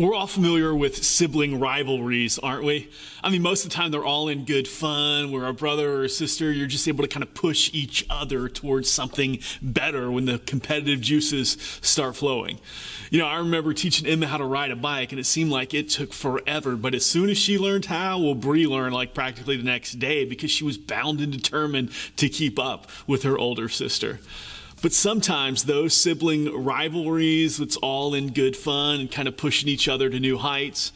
We're all familiar with sibling rivalries, aren't we? I mean, most of the time they're all in good fun, where a brother or a sister, you're just able to kind of push each other towards something better when the competitive juices start flowing. You know, I remember teaching Emma how to ride a bike, and it seemed like it took forever, but as soon as she learned how, well, Bree learned like practically the next day because she was bound and determined to keep up with her older sister. But sometimes those sibling rivalries, it's all in good fun and kind of pushing each other to new heights.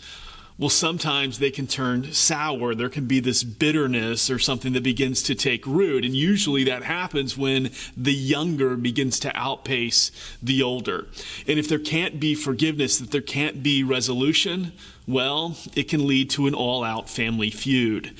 Well, sometimes they can turn sour. There can be this bitterness or something that begins to take root. And usually that happens when the younger begins to outpace the older. And if there can't be forgiveness, that there can't be resolution, well, it can lead to an all out family feud.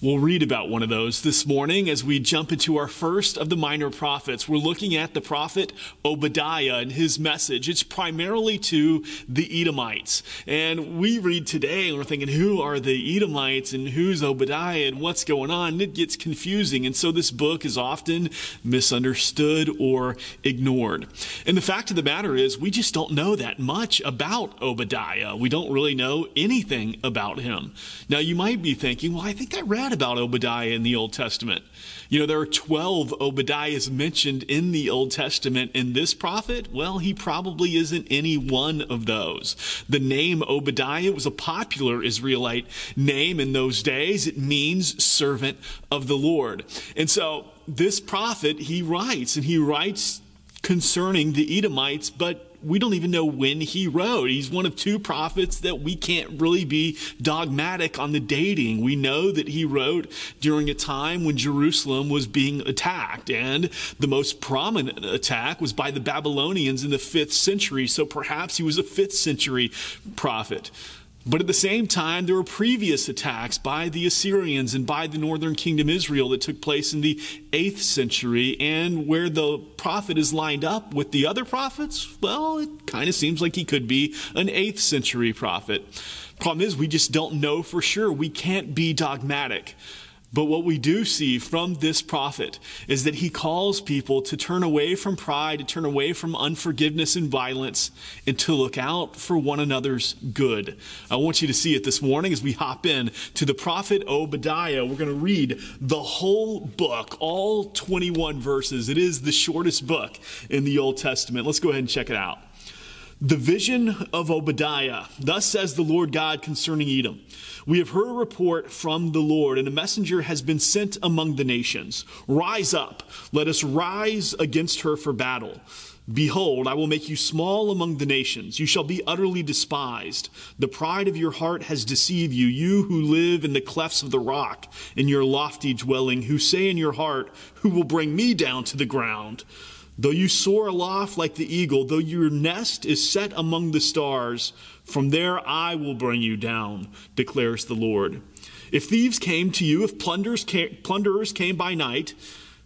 We'll read about one of those this morning as we jump into our first of the minor prophets. We're looking at the prophet Obadiah and his message. It's primarily to the Edomites. And we read today and we're thinking, who are the Edomites and who's Obadiah and what's going on? And it gets confusing. And so this book is often misunderstood or ignored. And the fact of the matter is, we just don't know that much about Obadiah. We don't really know anything about him. Now, you might be thinking, well, I think I read about Obadiah in the Old Testament. You know, there are 12 Obadiahs mentioned in the Old Testament, and this prophet, well, he probably isn't any one of those. The name Obadiah was a popular Israelite name in those days. It means servant of the Lord. And so this prophet, he writes, and he writes concerning the Edomites, but we don't even know when he wrote. He's one of two prophets that we can't really be dogmatic on the dating. We know that he wrote during a time when Jerusalem was being attacked, and the most prominent attack was by the Babylonians in the fifth century. So perhaps he was a fifth century prophet. But at the same time, there were previous attacks by the Assyrians and by the northern kingdom Israel that took place in the 8th century. And where the prophet is lined up with the other prophets, well, it kind of seems like he could be an 8th century prophet. Problem is, we just don't know for sure. We can't be dogmatic. But what we do see from this prophet is that he calls people to turn away from pride, to turn away from unforgiveness and violence, and to look out for one another's good. I want you to see it this morning as we hop in to the prophet Obadiah. We're going to read the whole book, all 21 verses. It is the shortest book in the Old Testament. Let's go ahead and check it out. The vision of Obadiah. Thus says the Lord God concerning Edom. We have heard a report from the Lord, and a messenger has been sent among the nations. Rise up, let us rise against her for battle. Behold, I will make you small among the nations. You shall be utterly despised. The pride of your heart has deceived you, you who live in the clefts of the rock, in your lofty dwelling, who say in your heart, Who will bring me down to the ground? Though you soar aloft like the eagle, though your nest is set among the stars, from there I will bring you down, declares the Lord. If thieves came to you, if plunderers came, plunderers came by night,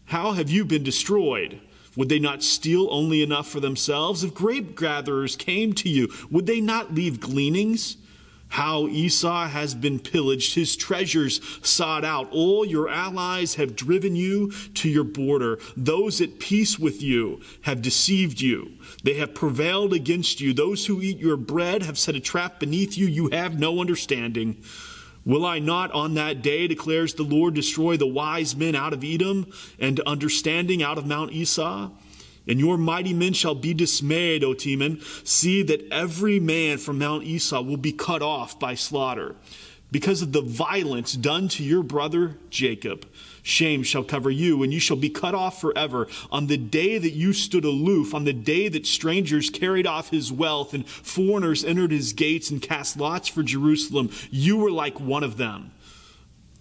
how have you been destroyed? Would they not steal only enough for themselves? If grape gatherers came to you, would they not leave gleanings? How Esau has been pillaged, his treasures sought out. All your allies have driven you to your border. Those at peace with you have deceived you. They have prevailed against you. Those who eat your bread have set a trap beneath you. You have no understanding. Will I not on that day, declares the Lord, destroy the wise men out of Edom and understanding out of Mount Esau? And your mighty men shall be dismayed, O Teman. See that every man from Mount Esau will be cut off by slaughter. Because of the violence done to your brother Jacob, shame shall cover you, and you shall be cut off forever. On the day that you stood aloof, on the day that strangers carried off his wealth, and foreigners entered his gates and cast lots for Jerusalem, you were like one of them.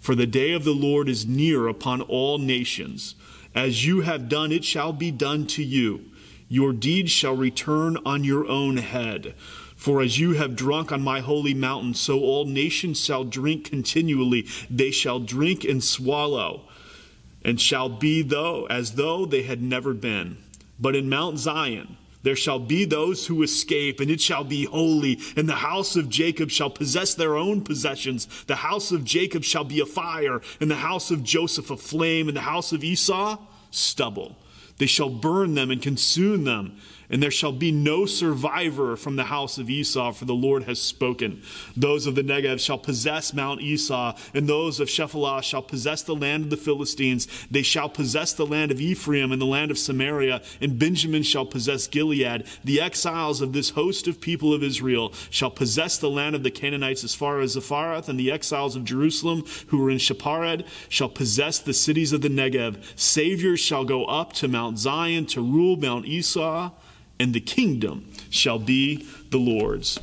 For the day of the Lord is near upon all nations. As you have done, it shall be done to you. Your deeds shall return on your own head. For as you have drunk on my holy mountain, so all nations shall drink continually. They shall drink and swallow, and shall be though as though they had never been. But in Mount Zion there shall be those who escape, and it shall be holy. And the house of Jacob shall possess their own possessions. The house of Jacob shall be a fire, and the house of Joseph a flame, and the house of Esau stubble. They shall burn them and consume them and there shall be no survivor from the house of Esau, for the Lord has spoken. Those of the Negev shall possess Mount Esau, and those of Shephelah shall possess the land of the Philistines. They shall possess the land of Ephraim and the land of Samaria, and Benjamin shall possess Gilead. The exiles of this host of people of Israel shall possess the land of the Canaanites as far as Zaphareth, and the exiles of Jerusalem who are in Sepharad shall possess the cities of the Negev. Saviors shall go up to Mount Zion to rule Mount Esau and the kingdom shall be the Lord's.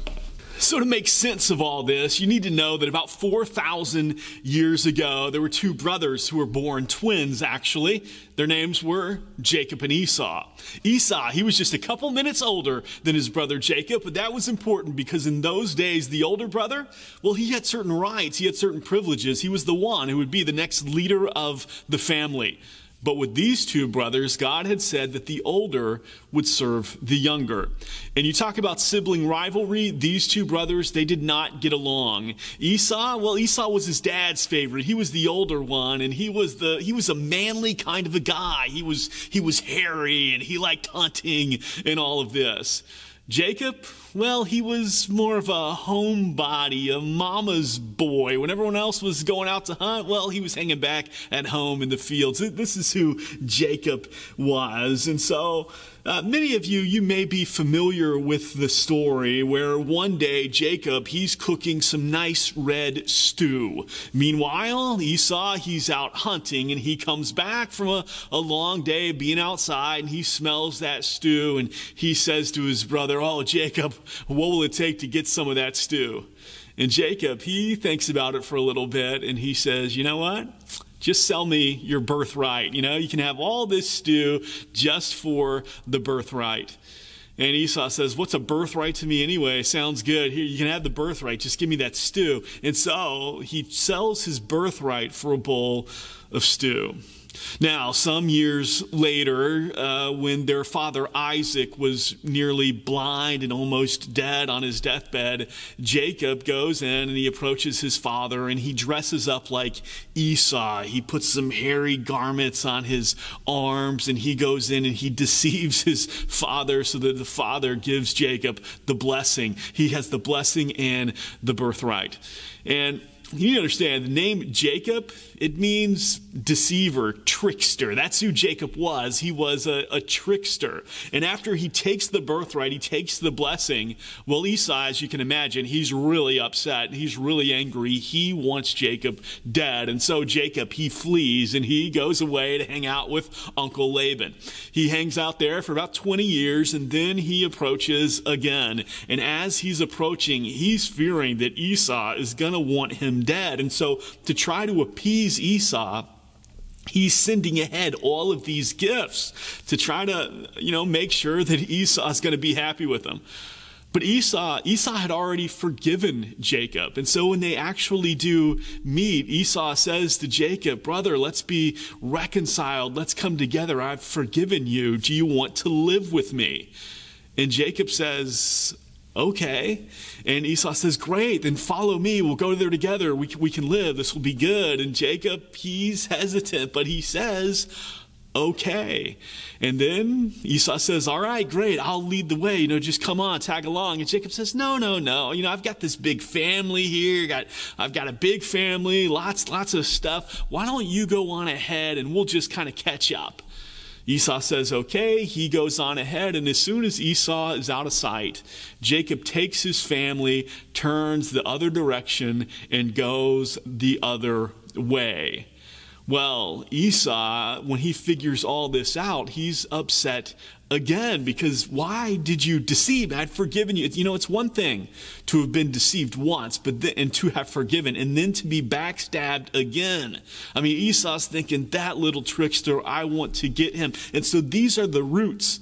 So, to make sense of all this, you need to know that about 4,000 years ago, there were two brothers who were born twins, actually. Their names were Jacob and Esau. Esau, he was just a couple minutes older than his brother Jacob, but that was important because in those days, the older brother, well, he had certain rights, he had certain privileges. He was the one who would be the next leader of the family. But with these two brothers, God had said that the older would serve the younger. And you talk about sibling rivalry, these two brothers, they did not get along. Esau, well, Esau was his dad's favorite. He was the older one, and he was the he was a manly kind of a guy. He was he was hairy and he liked hunting and all of this. Jacob, well, he was more of a homebody, a mama's boy. When everyone else was going out to hunt, well, he was hanging back at home in the fields. This is who Jacob was. And so, uh, many of you, you may be familiar with the story where one day Jacob, he's cooking some nice red stew. Meanwhile, Esau, he's out hunting and he comes back from a, a long day being outside and he smells that stew and he says to his brother, Oh, Jacob, what will it take to get some of that stew? And Jacob, he thinks about it for a little bit and he says, You know what? Just sell me your birthright. You know, you can have all this stew just for the birthright. And Esau says, What's a birthright to me anyway? Sounds good. Here, you can have the birthright. Just give me that stew. And so he sells his birthright for a bowl of stew. Now, some years later, uh, when their father Isaac was nearly blind and almost dead on his deathbed, Jacob goes in and he approaches his father and he dresses up like Esau. He puts some hairy garments on his arms and he goes in and he deceives his father so that the father gives Jacob the blessing. He has the blessing and the birthright. And you need to understand the name Jacob, it means deceiver, trickster. That's who Jacob was. He was a, a, trickster. And after he takes the birthright, he takes the blessing. Well, Esau, as you can imagine, he's really upset. He's really angry. He wants Jacob dead. And so Jacob, he flees and he goes away to hang out with Uncle Laban. He hangs out there for about 20 years and then he approaches again. And as he's approaching, he's fearing that Esau is going to want him dead. And so to try to appease Esau, he's sending ahead all of these gifts to try to, you know, make sure that Esau is going to be happy with him. But Esau, Esau had already forgiven Jacob. And so when they actually do meet, Esau says to Jacob, Brother, let's be reconciled. Let's come together. I've forgiven you. Do you want to live with me? And Jacob says, Okay. And Esau says, Great, then follow me. We'll go there together. We, we can live. This will be good. And Jacob, he's hesitant, but he says, Okay. And then Esau says, All right, great. I'll lead the way. You know, just come on, tag along. And Jacob says, No, no, no. You know, I've got this big family here. Got, I've got a big family, lots, lots of stuff. Why don't you go on ahead and we'll just kind of catch up? Esau says, okay. He goes on ahead, and as soon as Esau is out of sight, Jacob takes his family, turns the other direction, and goes the other way. Well, Esau, when he figures all this out, he's upset again because why did you deceive? I'd forgiven you. You know, it's one thing to have been deceived once, but then, and to have forgiven, and then to be backstabbed again. I mean, Esau's thinking that little trickster, I want to get him. And so these are the roots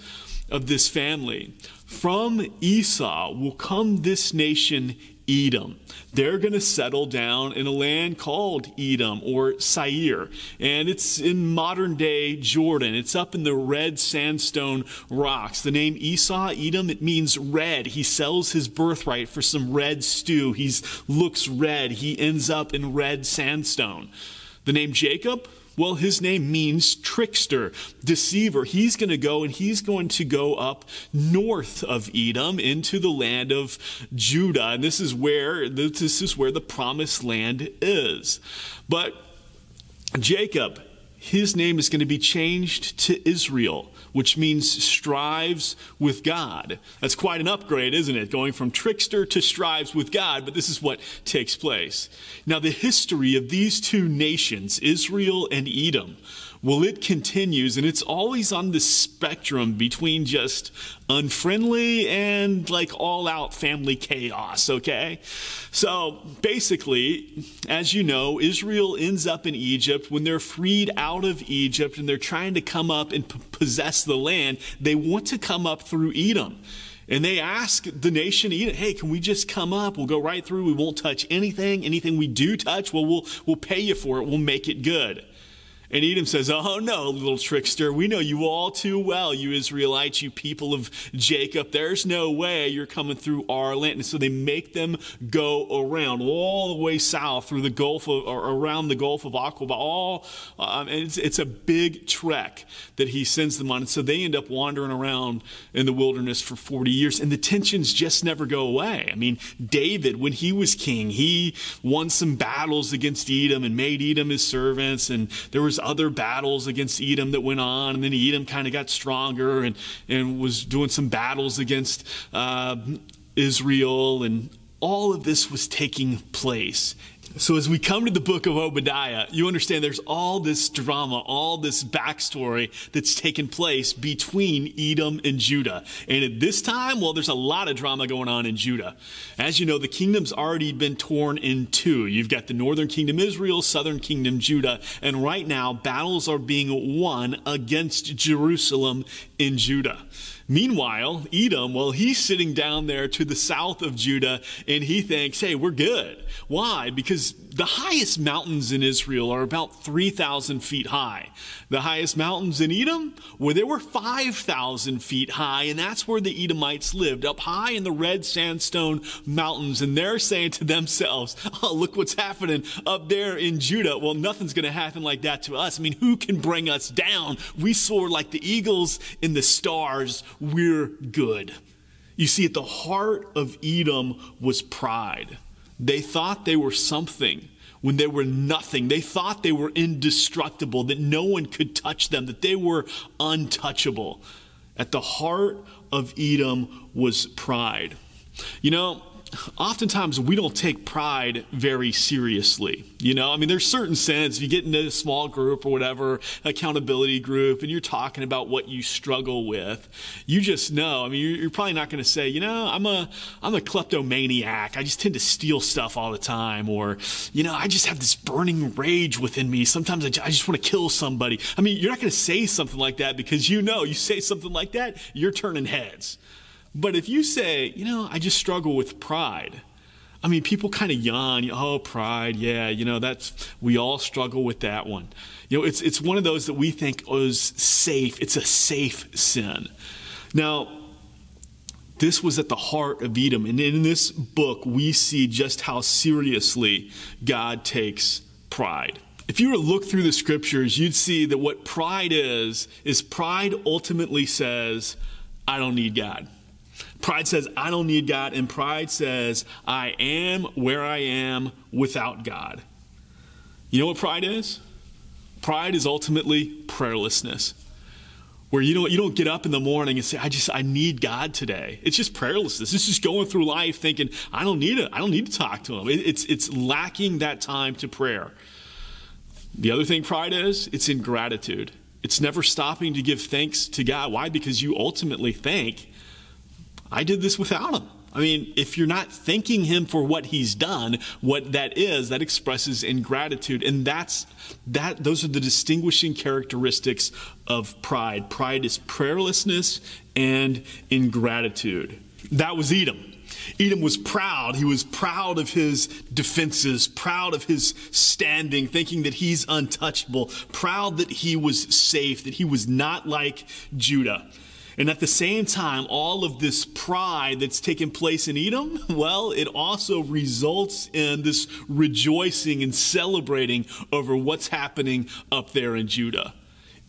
of this family. From Esau will come this nation Edom. They're going to settle down in a land called Edom or Seir, and it's in modern day Jordan. It's up in the red sandstone rocks. The name Esau, Edom, it means red. He sells his birthright for some red stew. He looks red. He ends up in red sandstone. The name Jacob, well, his name means trickster, deceiver. He's going to go and he's going to go up north of Edom into the land of Judah. And this is where this is where the promised land is. But Jacob, his name is going to be changed to Israel which means strives with God. That's quite an upgrade, isn't it? Going from trickster to strives with God, but this is what takes place. Now, the history of these two nations, Israel and Edom, well, it continues, and it's always on the spectrum between just unfriendly and like all out family chaos, okay? So basically, as you know, Israel ends up in Egypt. When they're freed out of Egypt and they're trying to come up and p- possess the land, they want to come up through Edom. And they ask the nation, hey, can we just come up? We'll go right through. We won't touch anything. Anything we do touch, well, we'll, we'll pay you for it. We'll make it good. And Edom says, Oh, no, little trickster. We know you all too well, you Israelites, you people of Jacob. There's no way you're coming through our land. And so they make them go around all the way south through the Gulf of, or around the Gulf of Aqaba. All, um, it's, it's a big trek that he sends them on. And so they end up wandering around in the wilderness for 40 years. And the tensions just never go away. I mean, David, when he was king, he won some battles against Edom and made Edom his servants. And there was other battles against Edom that went on, and then Edom kind of got stronger and, and was doing some battles against uh, Israel, and all of this was taking place. So, as we come to the book of Obadiah, you understand there's all this drama, all this backstory that's taken place between Edom and Judah. And at this time, well, there's a lot of drama going on in Judah. As you know, the kingdom's already been torn in two. You've got the northern kingdom Israel, southern kingdom Judah, and right now, battles are being won against Jerusalem in Judah. Meanwhile, Edom, well, he's sitting down there to the south of Judah and he thinks, hey, we're good. Why? Because the highest mountains in Israel are about 3,000 feet high. The highest mountains in Edom, where they were 5,000 feet high, and that's where the Edomites lived, up high in the red sandstone mountains. And they're saying to themselves, oh, look what's happening up there in Judah. Well, nothing's going to happen like that to us. I mean, who can bring us down? We soar like the eagles in the stars. We're good. You see, at the heart of Edom was pride. They thought they were something when they were nothing. They thought they were indestructible, that no one could touch them, that they were untouchable. At the heart of Edom was pride. You know, oftentimes we don't take pride very seriously. You know, I mean, there's certain sense. If you get into a small group or whatever, accountability group, and you're talking about what you struggle with, you just know. I mean, you're, probably not going to say, you know, I'm a I'm a kleptomaniac. I just tend to steal stuff all the time, or you know, I just have this burning rage within me. Sometimes I, I just want to kill somebody. I mean, you're not going to say something like that because you know, you say something like that, you're turning heads. But if you say, you know, I just struggle with pride, I mean, people kind of yawn. Oh, pride, yeah, you know, that's we all struggle with that one. You know, it's it's one of those that we think is safe. It's a safe sin. Now, this was at the heart of Edom, and in this book, we see just how seriously God takes pride. If you were to look through the scriptures, you'd see that what pride is is pride ultimately says, "I don't need God." Pride says, I don't need God. And pride says, I am where I am without God. You know what pride is? Pride is ultimately prayerlessness. Where you don't, you don't get up in the morning and say, I just, I need God today. It's just prayerlessness. It's just going through life thinking, I don't need it. I don't need to talk to him. It, it's, it's lacking that time to prayer. The other thing pride is, it's ingratitude. It's never stopping to give thanks to God. Why? Because you ultimately think I did this without him. I mean, if you're not thanking him for what he's done, what that is, that expresses ingratitude. And that's that those are the distinguishing characteristics of pride. Pride is prayerlessness and ingratitude. That was Edom. Edom was proud. He was proud of his defenses, proud of his standing, thinking that he's untouchable, proud that he was safe, that he was not like Judah. And at the same time, all of this pride that's taken place in Edom, well, it also results in this rejoicing and celebrating over what's happening up there in Judah.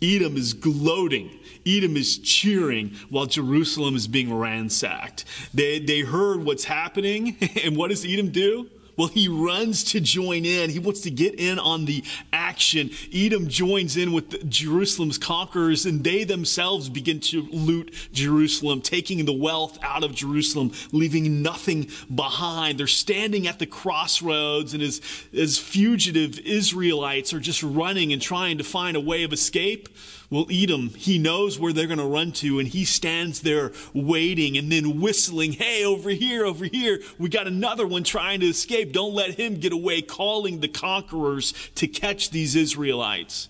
Edom is gloating. Edom is cheering while Jerusalem is being ransacked. They, they heard what's happening, and what does Edom do? Well, he runs to join in. He wants to get in on the action. Edom joins in with Jerusalem's conquerors, and they themselves begin to loot Jerusalem, taking the wealth out of Jerusalem, leaving nothing behind. They're standing at the crossroads, and as, as fugitive Israelites are just running and trying to find a way of escape, well, Edom. He knows where they're going to run to, and he stands there waiting and then whistling, Hey, over here, over here. We got another one trying to escape. Don't let him get away, calling the conquerors to catch these Israelites.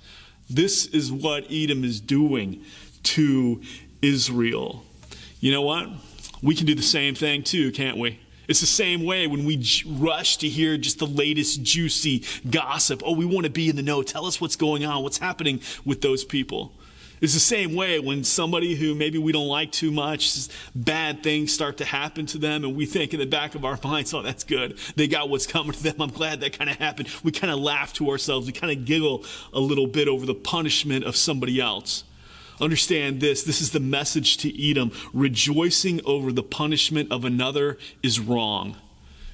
This is what Edom is doing to Israel. You know what? We can do the same thing too, can't we? It's the same way when we rush to hear just the latest juicy gossip. Oh, we want to be in the know. Tell us what's going on, what's happening with those people. It's the same way when somebody who maybe we don't like too much, bad things start to happen to them, and we think in the back of our minds, oh, that's good. They got what's coming to them. I'm glad that kind of happened. We kind of laugh to ourselves. We kind of giggle a little bit over the punishment of somebody else. Understand this this is the message to Edom. Rejoicing over the punishment of another is wrong.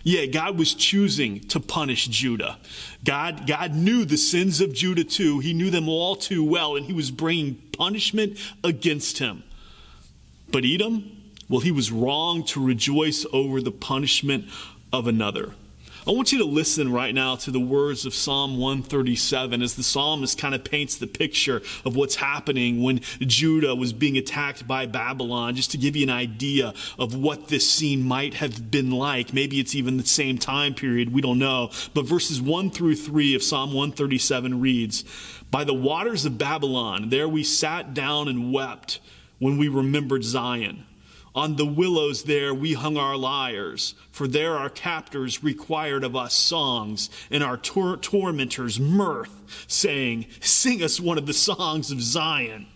Yeah, God was choosing to punish Judah. God, God knew the sins of Judah too. He knew them all too well, and he was bringing punishment against him. But Edom, well, he was wrong to rejoice over the punishment of another. I want you to listen right now to the words of Psalm 137 as the psalmist kind of paints the picture of what's happening when Judah was being attacked by Babylon, just to give you an idea of what this scene might have been like. Maybe it's even the same time period, we don't know. But verses 1 through 3 of Psalm 137 reads By the waters of Babylon, there we sat down and wept when we remembered Zion. On the willows there we hung our lyres, for there our captors required of us songs, and our tor- tormentors mirth, saying, Sing us one of the songs of Zion.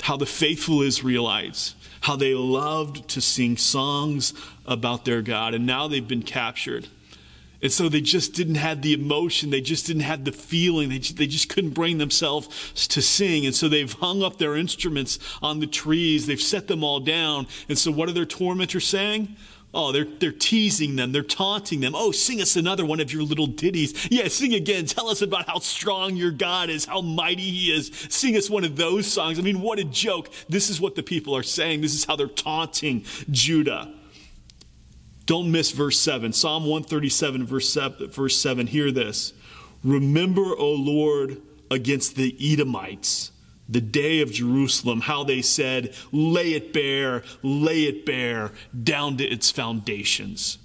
How the faithful Israelites, how they loved to sing songs about their God, and now they've been captured. And so they just didn't have the emotion. They just didn't have the feeling. They just, they just couldn't bring themselves to sing. And so they've hung up their instruments on the trees. They've set them all down. And so what are their tormentors saying? Oh, they're, they're teasing them. They're taunting them. Oh, sing us another one of your little ditties. Yeah, sing again. Tell us about how strong your God is, how mighty he is. Sing us one of those songs. I mean, what a joke. This is what the people are saying. This is how they're taunting Judah. Don't miss verse 7. Psalm 137, verse 7, verse 7. Hear this. Remember, O Lord, against the Edomites, the day of Jerusalem, how they said, Lay it bare, lay it bare, down to its foundations.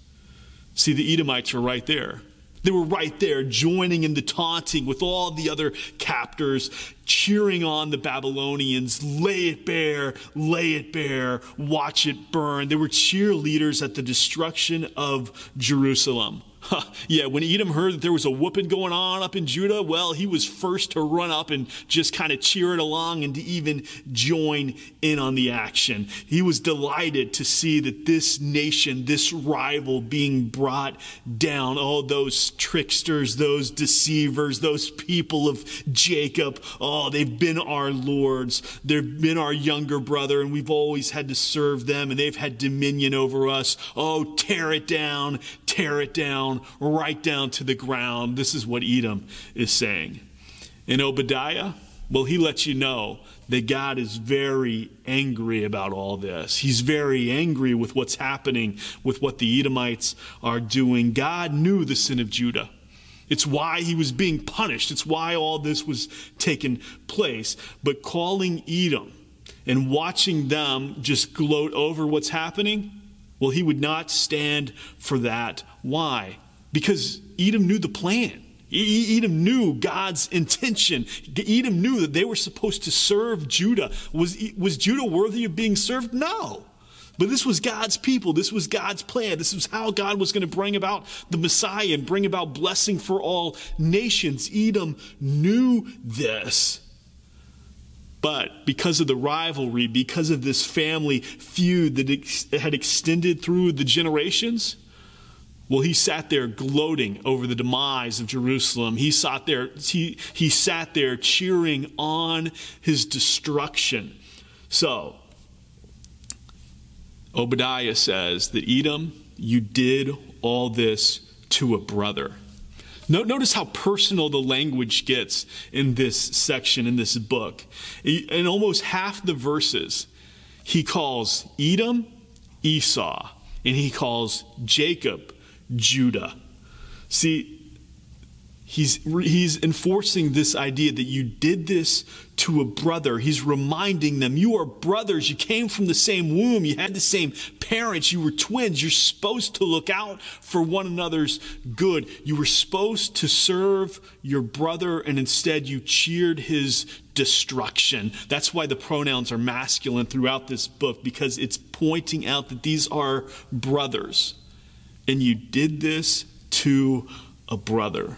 See, the Edomites are right there. They were right there, joining in the taunting with all the other captors, cheering on the Babylonians. Lay it bare, lay it bare, watch it burn. They were cheerleaders at the destruction of Jerusalem. Yeah, when Edom heard that there was a whooping going on up in Judah, well, he was first to run up and just kind of cheer it along and to even join in on the action. He was delighted to see that this nation, this rival being brought down. Oh, those tricksters, those deceivers, those people of Jacob. Oh, they've been our lords. They've been our younger brother, and we've always had to serve them, and they've had dominion over us. Oh, tear it down, tear it down, right down to the ground. This is what Edom is saying. In Obadiah, well, he lets you know that God is very angry about all this. He's very angry with what's happening, with what the Edomites are doing. God knew the sin of Judah. It's why he was being punished. It's why all this was taking place. But calling Edom and watching them just gloat over what's happening, well, he would not stand for that. Why? Because Edom knew the plan. Edom knew God's intention. Edom knew that they were supposed to serve Judah. Was, was Judah worthy of being served? No. But this was God's people. This was God's plan. This was how God was going to bring about the Messiah and bring about blessing for all nations. Edom knew this. But because of the rivalry, because of this family feud that ex- had extended through the generations, well, he sat there gloating over the demise of Jerusalem. He sat there, he, he sat there cheering on his destruction. So, Obadiah says that Edom, you did all this to a brother. Notice how personal the language gets in this section, in this book. In almost half the verses, he calls Edom Esau, and he calls Jacob Judah. See, he's, he's enforcing this idea that you did this to a brother. He's reminding them, you are brothers. You came from the same womb. You had the same parents. You were twins. You're supposed to look out for one another's good. You were supposed to serve your brother, and instead you cheered his destruction. That's why the pronouns are masculine throughout this book, because it's pointing out that these are brothers and you did this to a brother.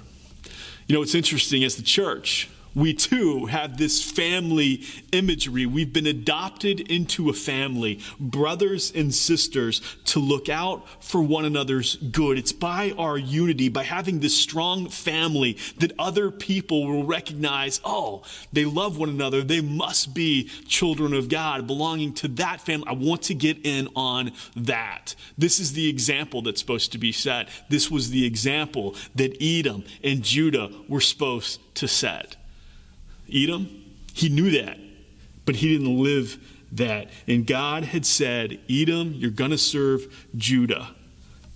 You know, it's interesting as the church, we too have this family imagery. We've been adopted into a family, brothers and sisters, to look out for one another's good. It's by our unity, by having this strong family, that other people will recognize, oh, they love one another. They must be children of God, belonging to that family. I want to get in on that. This is the example that's supposed to be set. This was the example that Edom and Judah were supposed to set. Edom, he knew that, but he didn't live that. And God had said, Edom, you're going to serve Judah.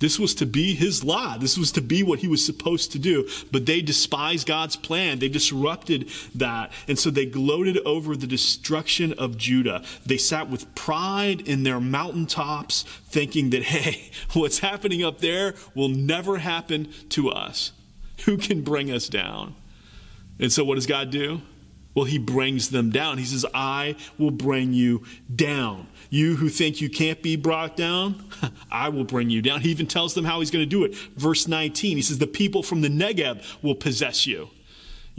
This was to be his law. This was to be what he was supposed to do. But they despised God's plan. They disrupted that. And so they gloated over the destruction of Judah. They sat with pride in their mountaintops, thinking that, hey, what's happening up there will never happen to us. Who can bring us down? And so what does God do? Well, he brings them down. He says, I will bring you down. You who think you can't be brought down, I will bring you down. He even tells them how he's going to do it. Verse 19, he says, The people from the Negeb will possess you.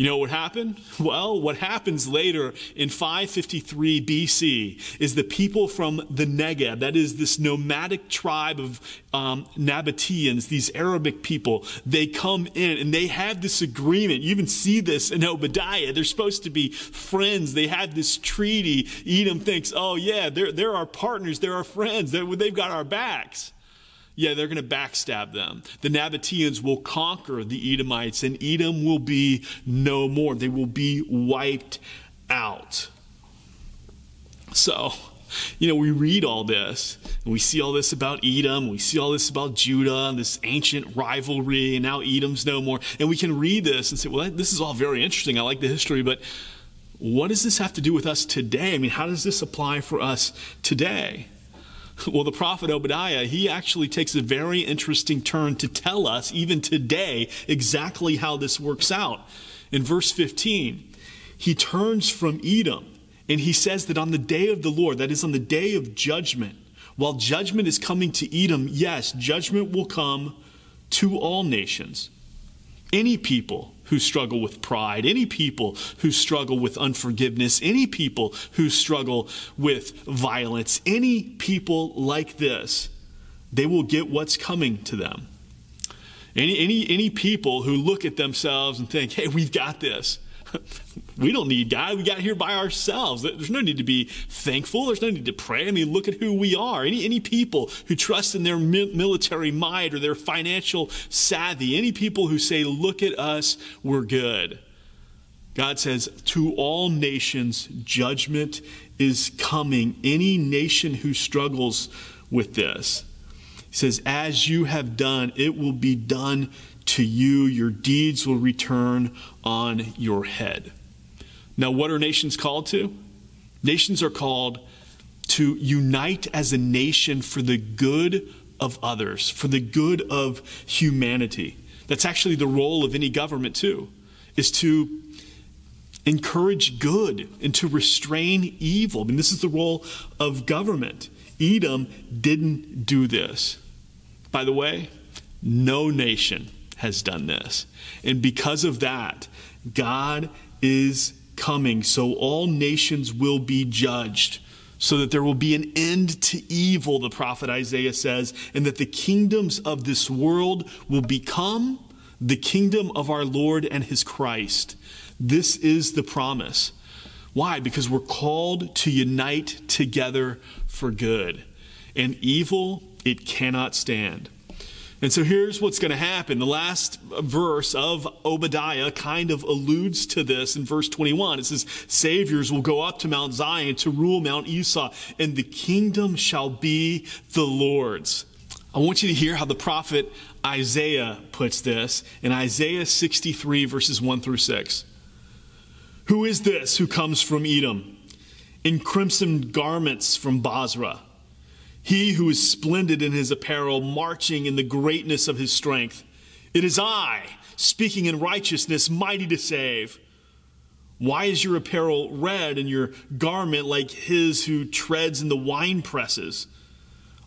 You know what happened? Well, what happens later in 553 BC is the people from the Negev, that is this nomadic tribe of um, Nabateans, these Arabic people, they come in and they have this agreement. You even see this in Obadiah. They're supposed to be friends. They have this treaty. Edom thinks, oh, yeah, they're, they're our partners, they're our friends, they're, they've got our backs yeah, they're going to backstab them. The Nabateans will conquer the Edomites, and Edom will be no more. They will be wiped out. So, you know, we read all this, and we see all this about Edom, we see all this about Judah, and this ancient rivalry, and now Edom's no more. And we can read this and say, well, this is all very interesting. I like the history, but what does this have to do with us today? I mean, how does this apply for us today? Well, the prophet Obadiah, he actually takes a very interesting turn to tell us, even today, exactly how this works out. In verse 15, he turns from Edom and he says that on the day of the Lord, that is on the day of judgment, while judgment is coming to Edom, yes, judgment will come to all nations. Any people who struggle with pride, any people who struggle with unforgiveness, any people who struggle with violence, any people like this, they will get what's coming to them. Any, any, any people who look at themselves and think, hey, we've got this we don't need God. We got here by ourselves. There's no need to be thankful. There's no need to pray. I mean, look at who we are. Any, any people who trust in their military might or their financial savvy, any people who say, look at us, we're good. God says, to all nations, judgment is coming. Any nation who struggles with this. He says, as you have done, it will be done to you, your deeds will return on your head. Now, what are nations called to? Nations are called to unite as a nation for the good of others, for the good of humanity. That's actually the role of any government, too, is to encourage good and to restrain evil. I mean, this is the role of government. Edom didn't do this. By the way, no nation has done this. And because of that, God is coming, so all nations will be judged so that there will be an end to evil, the prophet Isaiah says, and that the kingdoms of this world will become the kingdom of our Lord and his Christ. This is the promise. Why? Because we're called to unite together for good. And evil, it cannot stand. And so here's what's going to happen. The last verse of Obadiah kind of alludes to this in verse 21. It says, Saviors will go up to Mount Zion to rule Mount Esau, and the kingdom shall be the Lord's. I want you to hear how the prophet Isaiah puts this in Isaiah 63, verses 1 through 6. Who is this who comes from Edom in crimson garments from Bozrah? He who is splendid in his apparel, marching in the greatness of his strength. It is I, speaking in righteousness, mighty to save. Why is your apparel red and your garment like his who treads in the wine presses?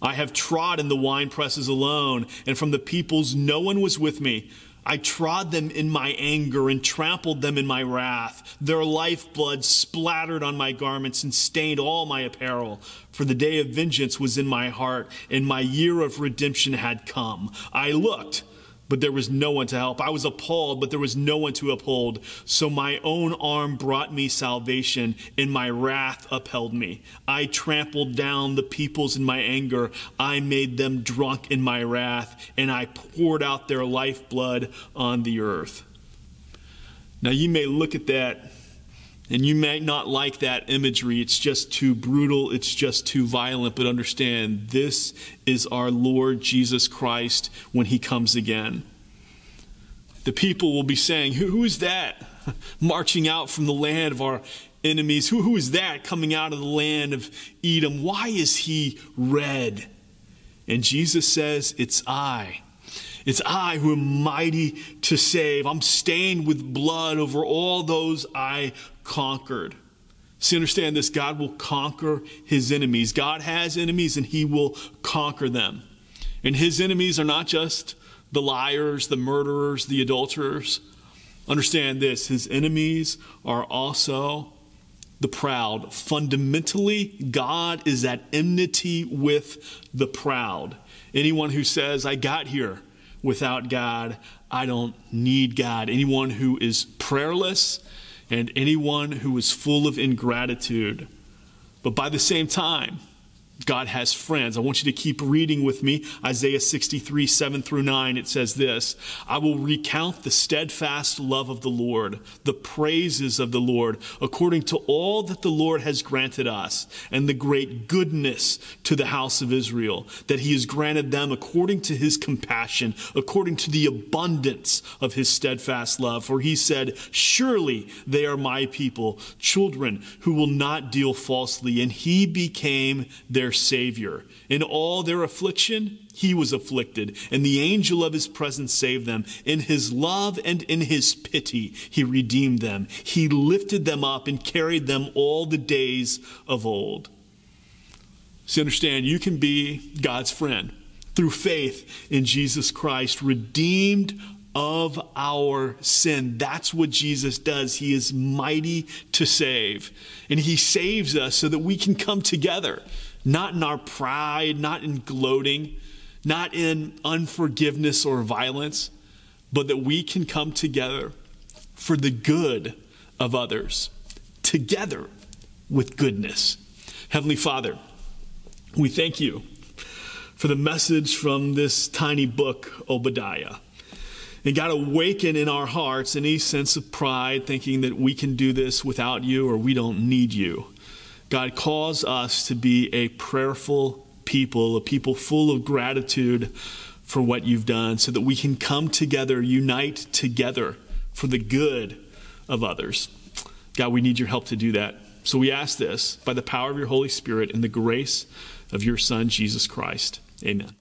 I have trod in the wine presses alone, and from the peoples no one was with me. I trod them in my anger and trampled them in my wrath. Their lifeblood splattered on my garments and stained all my apparel. For the day of vengeance was in my heart, and my year of redemption had come. I looked but there was no one to help. I was appalled, but there was no one to uphold. So my own arm brought me salvation, and my wrath upheld me. I trampled down the peoples in my anger. I made them drunk in my wrath, and I poured out their lifeblood on the earth. Now you may look at that and you may not like that imagery. It's just too brutal. It's just too violent. But understand, this is our Lord Jesus Christ when he comes again. The people will be saying, Who is that marching out from the land of our enemies? Who, who is that coming out of the land of Edom? Why is he red? And Jesus says, It's I. It's I who am mighty to save. I'm stained with blood over all those I conquered. See, understand this God will conquer his enemies. God has enemies and he will conquer them. And his enemies are not just the liars, the murderers, the adulterers. Understand this his enemies are also the proud. Fundamentally, God is at enmity with the proud. Anyone who says, I got here without God. I don't need God. Anyone who is prayerless and anyone who is full of ingratitude. But by the same time, God has friends. I want you to keep reading with me. Isaiah 63, 7 through 9. It says this I will recount the steadfast love of the Lord, the praises of the Lord, according to all that the Lord has granted us, and the great goodness to the house of Israel, that he has granted them according to his compassion, according to the abundance of his steadfast love. For he said, Surely they are my people, children who will not deal falsely. And he became their their Savior. In all their affliction, he was afflicted, and the angel of his presence saved them. In his love and in his pity, he redeemed them. He lifted them up and carried them all the days of old. So understand, you can be God's friend through faith in Jesus Christ, redeemed of our sin. That's what Jesus does. He is mighty to save. And he saves us so that we can come together not in our pride, not in gloating, not in unforgiveness or violence, but that we can come together for the good of others, together with goodness. Heavenly Father, we thank you for the message from this tiny book, Obadiah. And God, awaken in our hearts any sense of pride, thinking that we can do this without you or we don't need you. God calls us to be a prayerful people, a people full of gratitude for what you've done, so that we can come together, unite together for the good of others. God, we need your help to do that. So we ask this by the power of your Holy Spirit and the grace of your Son, Jesus Christ. Amen.